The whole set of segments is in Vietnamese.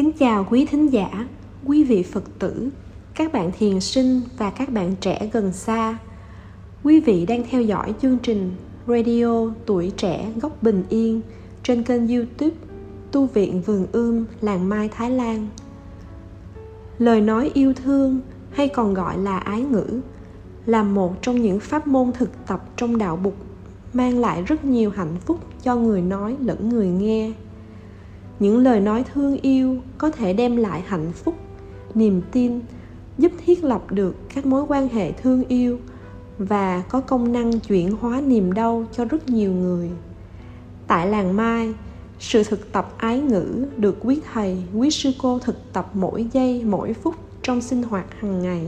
Kính chào quý thính giả, quý vị Phật tử, các bạn thiền sinh và các bạn trẻ gần xa. Quý vị đang theo dõi chương trình Radio Tuổi Trẻ Góc Bình Yên trên kênh youtube Tu Viện Vườn Ươm Làng Mai Thái Lan. Lời nói yêu thương hay còn gọi là ái ngữ là một trong những pháp môn thực tập trong đạo Bụt mang lại rất nhiều hạnh phúc cho người nói lẫn người nghe những lời nói thương yêu có thể đem lại hạnh phúc, niềm tin, giúp thiết lập được các mối quan hệ thương yêu và có công năng chuyển hóa niềm đau cho rất nhiều người. Tại làng mai, sự thực tập ái ngữ được quý thầy, quý sư cô thực tập mỗi giây, mỗi phút trong sinh hoạt hàng ngày.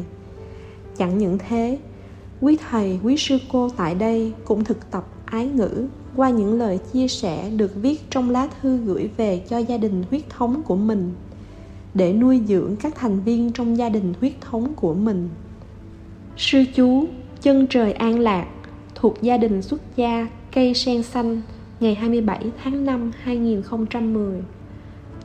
Chẳng những thế, quý thầy, quý sư cô tại đây cũng thực tập ái ngữ qua những lời chia sẻ được viết trong lá thư gửi về cho gia đình huyết thống của mình, để nuôi dưỡng các thành viên trong gia đình huyết thống của mình. Sư chú, Chân trời an lạc, thuộc gia đình xuất gia cây sen xanh, ngày 27 tháng 5 2010.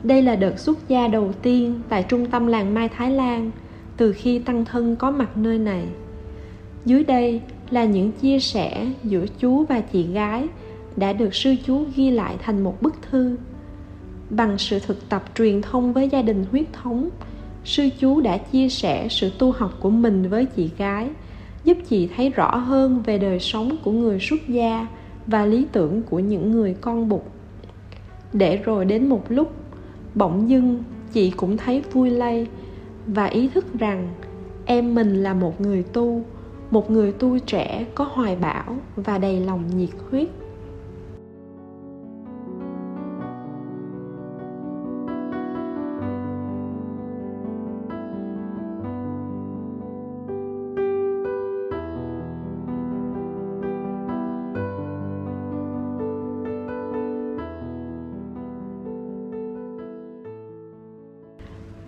Đây là đợt xuất gia đầu tiên tại trung tâm làng Mai Thái Lan từ khi tăng thân có mặt nơi này. Dưới đây là những chia sẻ giữa chú và chị gái đã được sư chú ghi lại thành một bức thư. Bằng sự thực tập truyền thông với gia đình huyết thống, sư chú đã chia sẻ sự tu học của mình với chị gái, giúp chị thấy rõ hơn về đời sống của người xuất gia và lý tưởng của những người con bụt. Để rồi đến một lúc, bỗng dưng chị cũng thấy vui lây và ý thức rằng em mình là một người tu, một người tu trẻ có hoài bão và đầy lòng nhiệt huyết.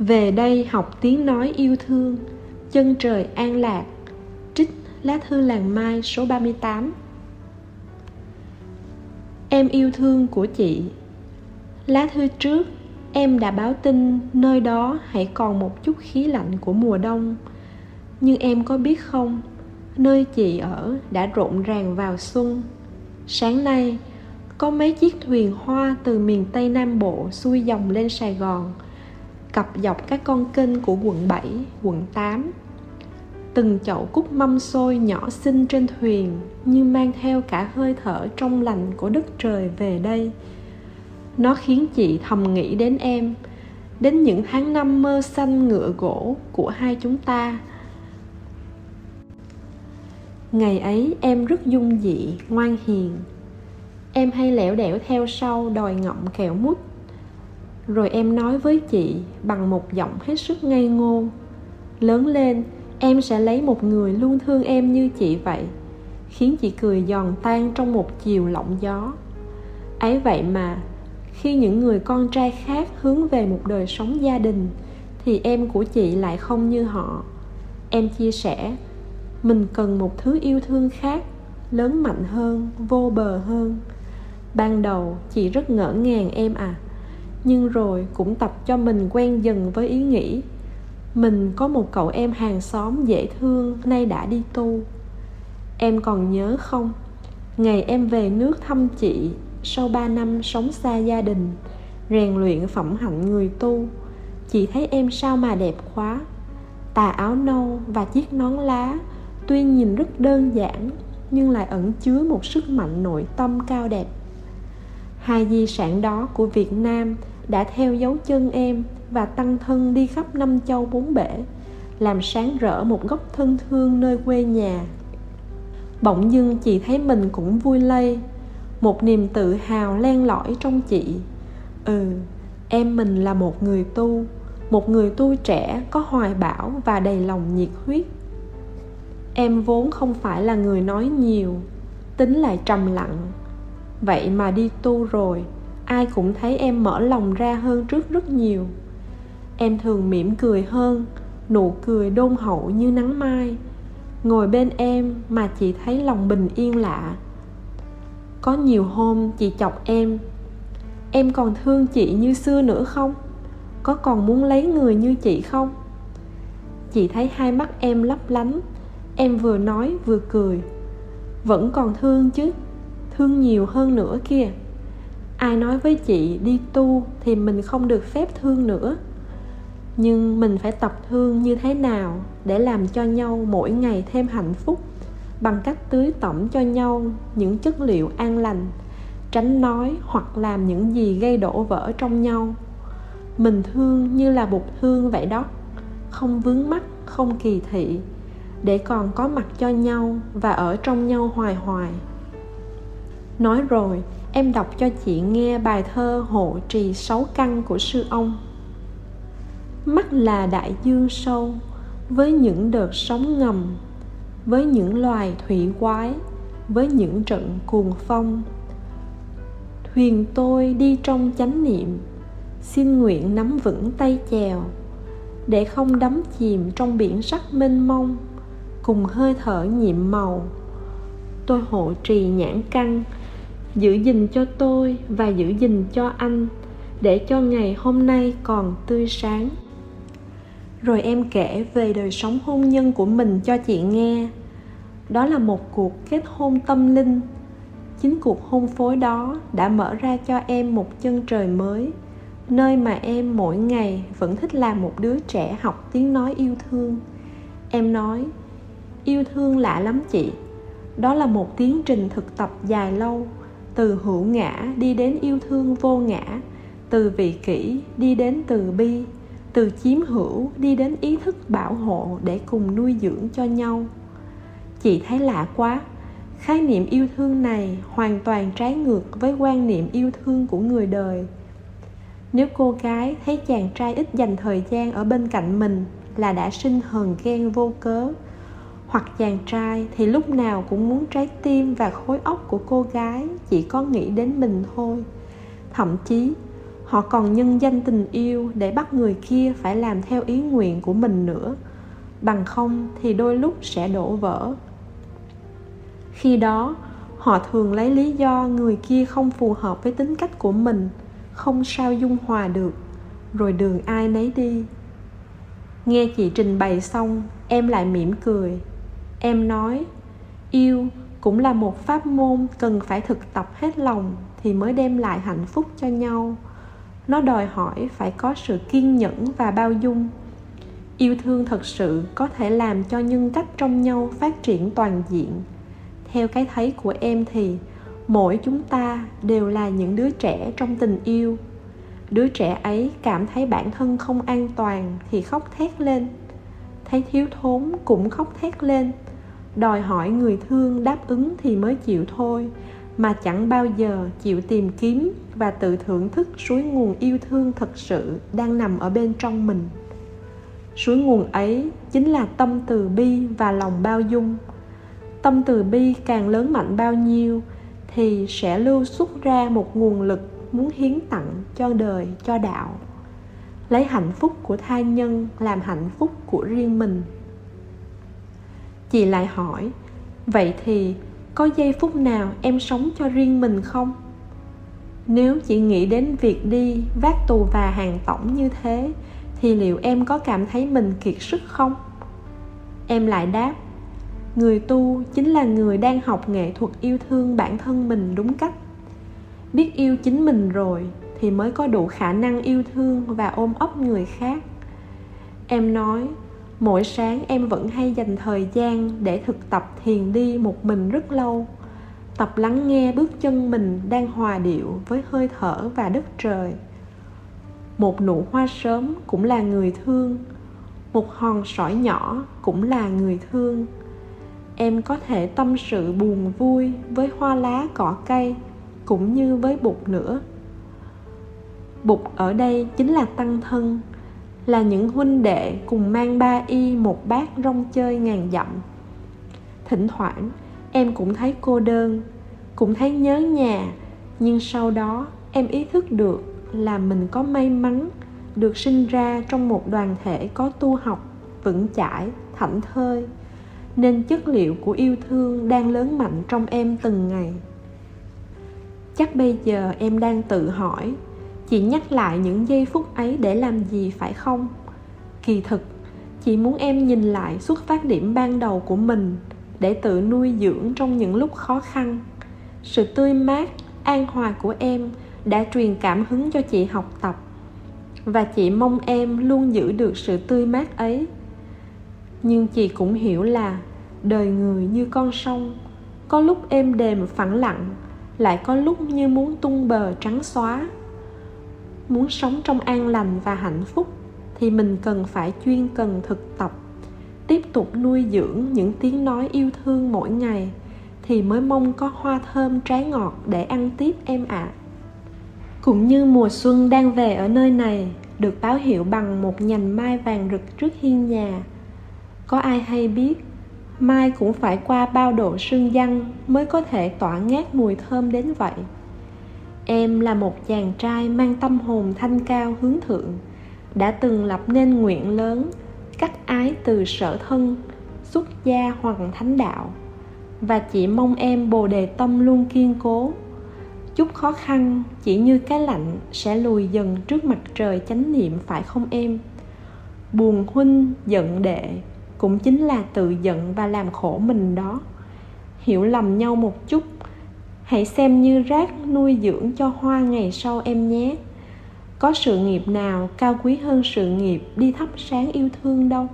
Về đây học tiếng nói yêu thương, chân trời an lạc. Trích lá thư làng mai số 38 em yêu thương của chị. Lá thư trước, em đã báo tin nơi đó hãy còn một chút khí lạnh của mùa đông. Nhưng em có biết không, nơi chị ở đã rộn ràng vào xuân. Sáng nay, có mấy chiếc thuyền hoa từ miền tây nam bộ xuôi dòng lên sài gòn cặp dọc các con kênh của quận 7, quận 8. Từng chậu cúc mâm xôi nhỏ xinh trên thuyền như mang theo cả hơi thở trong lành của đất trời về đây. Nó khiến chị thầm nghĩ đến em, đến những tháng năm mơ xanh ngựa gỗ của hai chúng ta. Ngày ấy em rất dung dị, ngoan hiền. Em hay lẻo đẻo theo sau đòi ngậm kẹo mút rồi em nói với chị bằng một giọng hết sức ngây ngô. Lớn lên, em sẽ lấy một người luôn thương em như chị vậy, khiến chị cười giòn tan trong một chiều lộng gió. Ấy vậy mà, khi những người con trai khác hướng về một đời sống gia đình, thì em của chị lại không như họ. Em chia sẻ, mình cần một thứ yêu thương khác, lớn mạnh hơn, vô bờ hơn. Ban đầu, chị rất ngỡ ngàng em à nhưng rồi cũng tập cho mình quen dần với ý nghĩ. Mình có một cậu em hàng xóm dễ thương, nay đã đi tu. Em còn nhớ không? Ngày em về nước thăm chị, sau ba năm sống xa gia đình, rèn luyện phẩm hạnh người tu, chị thấy em sao mà đẹp quá. Tà áo nâu và chiếc nón lá, tuy nhìn rất đơn giản, nhưng lại ẩn chứa một sức mạnh nội tâm cao đẹp. Hai di sản đó của việt nam đã theo dấu chân em và tăng thân đi khắp năm châu bốn bể, làm sáng rỡ một góc thân thương nơi quê nhà. Bỗng dưng chị thấy mình cũng vui lây, một niềm tự hào len lỏi trong chị. Ừ em mình là một người tu, một người tu trẻ có hoài bão và đầy lòng nhiệt huyết. Em vốn không phải là người nói nhiều, tính lại trầm lặng. Vậy mà đi tu rồi ai cũng thấy em mở lòng ra hơn trước rất nhiều. Em thường mỉm cười hơn, nụ cười đôn hậu như nắng mai. Ngồi bên em mà chị thấy lòng bình yên lạ. Có nhiều hôm chị chọc em em còn thương chị như xưa nữa không? Có còn muốn lấy người như chị không? Chị thấy hai mắt em lấp lánh, em vừa nói vừa cười. Vẫn còn thương chứ, thương nhiều hơn nữa kia ai nói với chị đi tu thì mình không được phép thương nữa. Nhưng mình phải tập thương như thế nào để làm cho nhau mỗi ngày thêm hạnh phúc bằng cách tưới tẩm cho nhau những chất liệu an lành, tránh nói hoặc làm những gì gây đổ vỡ trong nhau. Mình thương như là bụt thương vậy đó, không vướng mắc, không kỳ thị, để còn có mặt cho nhau và ở trong nhau hoài hoài. Nói rồi em đọc cho chị nghe bài thơ hộ trì sáu căn của sư ông. Mắt là đại dương sâu, với những đợt sóng ngầm, với những loài thủy quái, với những trận cuồng phong. Thuyền tôi đi trong chánh niệm, xin nguyện nắm vững tay chèo, để không đắm chìm trong biển sắc mênh mông, cùng hơi thở nhiệm màu. Tôi hộ trì nhãn căn giữ gìn cho tôi và giữ gìn cho anh, để cho ngày hôm nay còn tươi sáng. Rồi em kể về đời sống hôn nhân của mình cho chị nghe. Đó là một cuộc kết hôn tâm linh. Chính cuộc hôn phối đó đã mở ra cho em một chân trời mới, nơi mà em mỗi ngày vẫn thích làm một đứa trẻ học tiếng nói yêu thương. Em nói, yêu thương lạ lắm chị. Đó là một tiến trình thực tập dài lâu từ hữu ngã đi đến yêu thương vô ngã. Từ vị kỷ đi đến từ bi. Từ chiếm hữu đi đến ý thức bảo hộ để cùng nuôi dưỡng cho nhau. Chị thấy lạ quá. Khái niệm yêu thương này hoàn toàn trái ngược với quan niệm yêu thương của người đời. Nếu cô gái thấy chàng trai ít dành thời gian ở bên cạnh mình là đã sinh hờn ghen vô cớ hoặc chàng trai thì lúc nào cũng muốn trái tim và khối óc của cô gái chỉ có nghĩ đến mình thôi. Thậm chí, họ còn nhân danh tình yêu để bắt người kia phải làm theo ý nguyện của mình nữa. Bằng không thì đôi lúc sẽ đổ vỡ. Khi đó, họ thường lấy lý do người kia không phù hợp với tính cách của mình, không sao dung hòa được, rồi đường ai nấy đi. Nghe chị trình bày xong, em lại mỉm cười em nói, yêu cũng là một pháp môn cần phải thực tập hết lòng thì mới đem lại hạnh phúc cho nhau. Nó đòi hỏi phải có sự kiên nhẫn và bao dung. Yêu thương thật sự có thể làm cho nhân cách trong nhau phát triển toàn diện. Theo cái thấy của em thì, mỗi chúng ta đều là những đứa trẻ trong tình yêu. Đứa trẻ ấy cảm thấy bản thân không an toàn thì khóc thét lên. Thấy thiếu thốn cũng khóc thét lên đòi hỏi người thương đáp ứng thì mới chịu thôi, mà chẳng bao giờ chịu tìm kiếm và tự thưởng thức suối nguồn yêu thương thật sự đang nằm ở bên trong mình. Suối nguồn ấy chính là tâm từ bi và lòng bao dung. Tâm từ bi càng lớn mạnh bao nhiêu thì sẽ lưu xuất ra một nguồn lực muốn hiến tặng cho đời, cho đạo. Lấy hạnh phúc của tha nhân làm hạnh phúc của riêng mình chị lại hỏi, vậy thì có giây phút nào em sống cho riêng mình không? Nếu chị nghĩ đến việc đi vác tù và hàng tổng như thế, thì liệu em có cảm thấy mình kiệt sức không? Em lại đáp, người tu chính là người đang học nghệ thuật yêu thương bản thân mình đúng cách. Biết yêu chính mình rồi thì mới có đủ khả năng yêu thương và ôm ấp người khác. Em nói mỗi sáng em vẫn hay dành thời gian để thực tập thiền đi một mình rất lâu. Tập lắng nghe bước chân mình đang hòa điệu với hơi thở và đất trời. Một nụ hoa sớm cũng là người thương. Một hòn sỏi nhỏ cũng là người thương. Em có thể tâm sự buồn vui với hoa lá, cỏ cây cũng như với bụt nữa. Bụt ở đây chính là tăng thân là những huynh đệ cùng mang ba y một bát rong chơi ngàn dặm. Thỉnh thoảng, em cũng thấy cô đơn, cũng thấy nhớ nhà, nhưng sau đó em ý thức được là mình có may mắn được sinh ra trong một đoàn thể có tu học vững chãi, thảnh thơi, nên chất liệu của yêu thương đang lớn mạnh trong em từng ngày. Chắc bây giờ em đang tự hỏi chị nhắc lại những giây phút ấy để làm gì phải không? Kỳ thực, chị muốn em nhìn lại xuất phát điểm ban đầu của mình để tự nuôi dưỡng trong những lúc khó khăn. Sự tươi mát, an hòa của em đã truyền cảm hứng cho chị học tập và chị mong em luôn giữ được sự tươi mát ấy. Nhưng chị cũng hiểu là đời người như con sông, có lúc êm đềm phẳng lặng, lại có lúc như muốn tung bờ trắng xóa muốn sống trong an lành và hạnh phúc, thì mình cần phải chuyên cần thực tập, tiếp tục nuôi dưỡng những tiếng nói yêu thương mỗi ngày, thì mới mong có hoa thơm trái ngọt để ăn tiếp em ạ à. cũng như mùa xuân đang về ở nơi này, được báo hiệu bằng một nhành mai vàng rực trước hiên nhà có ai hay biết, mai cũng phải qua bao độ sương giăng mới có thể tỏa ngát mùi thơm đến vậy em là một chàng trai mang tâm hồn thanh cao hướng thượng, đã từng lập nên nguyện lớn, cắt ái từ sở thân, xuất gia hoàng thánh đạo, và chỉ mong em bồ đề tâm luôn kiên cố. Chút khó khăn, chỉ như cái lạnh, sẽ lùi dần trước mặt trời chánh niệm, phải không em? Buồn huynh, giận đệ, cũng chính là tự giận và làm khổ mình đó. Hiểu lầm nhau một chút hãy xem như rác nuôi dưỡng cho hoa ngày sau em nhé. Có sự nghiệp nào cao quý hơn sự nghiệp đi thắp sáng yêu thương đâu?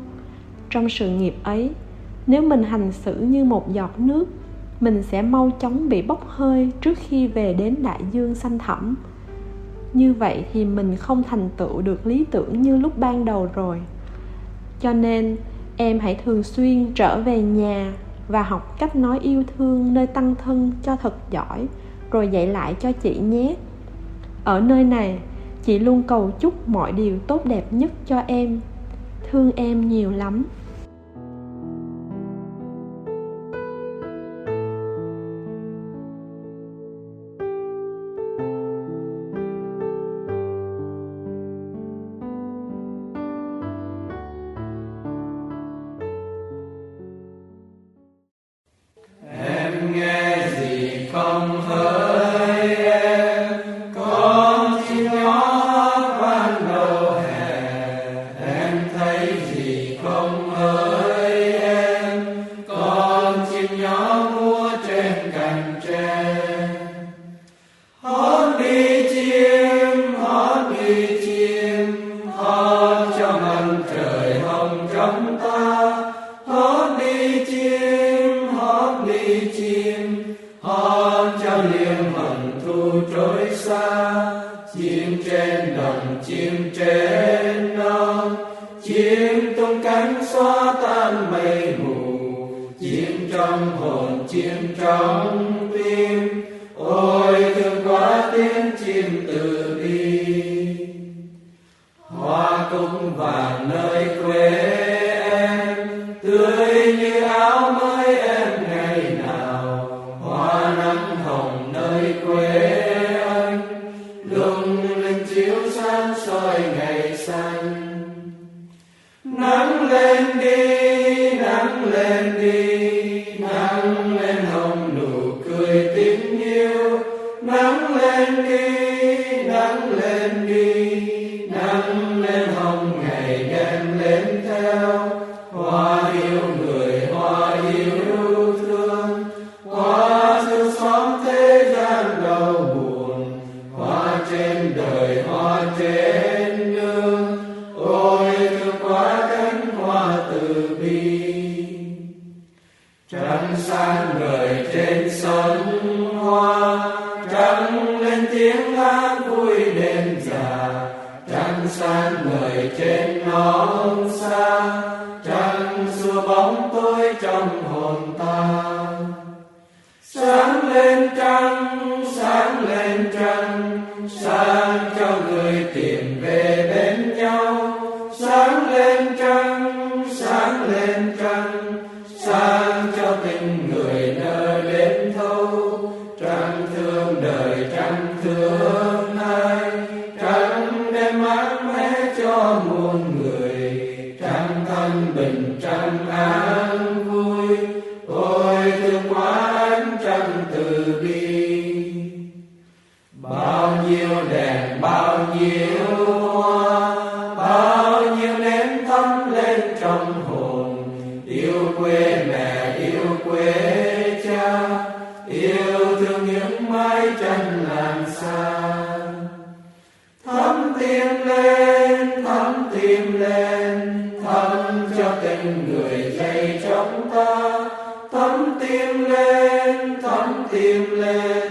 Trong sự nghiệp ấy, nếu mình hành xử như một giọt nước, mình sẽ mau chóng bị bốc hơi trước khi về đến đại dương xanh thẳm. Như vậy thì mình không thành tựu được lý tưởng như lúc ban đầu rồi. Cho nên, em hãy thường xuyên trở về nhà và học cách nói yêu thương nơi tăng thân cho thật giỏi, rồi dạy lại cho chị nhé. Ở nơi này, chị luôn cầu chúc mọi điều tốt đẹp nhất cho em. Thương em nhiều lắm. tươi như áo mới em ngày nào, hoa nắng hồng nơi quê anh. Lung linh chiếu sáng soi ngày xanh. Nắng lên đi, nắng lên đi, nắng lên hồng nụ cười tình yêu. Nắng lên đi, nắng lên đi, nắng lên hồng ngày đêm lên theo. Hoa mão thân bình trăng an vui. Ôi thương thân cho tình người dạy chúng ta. Thắm tim lên thắm tim lên.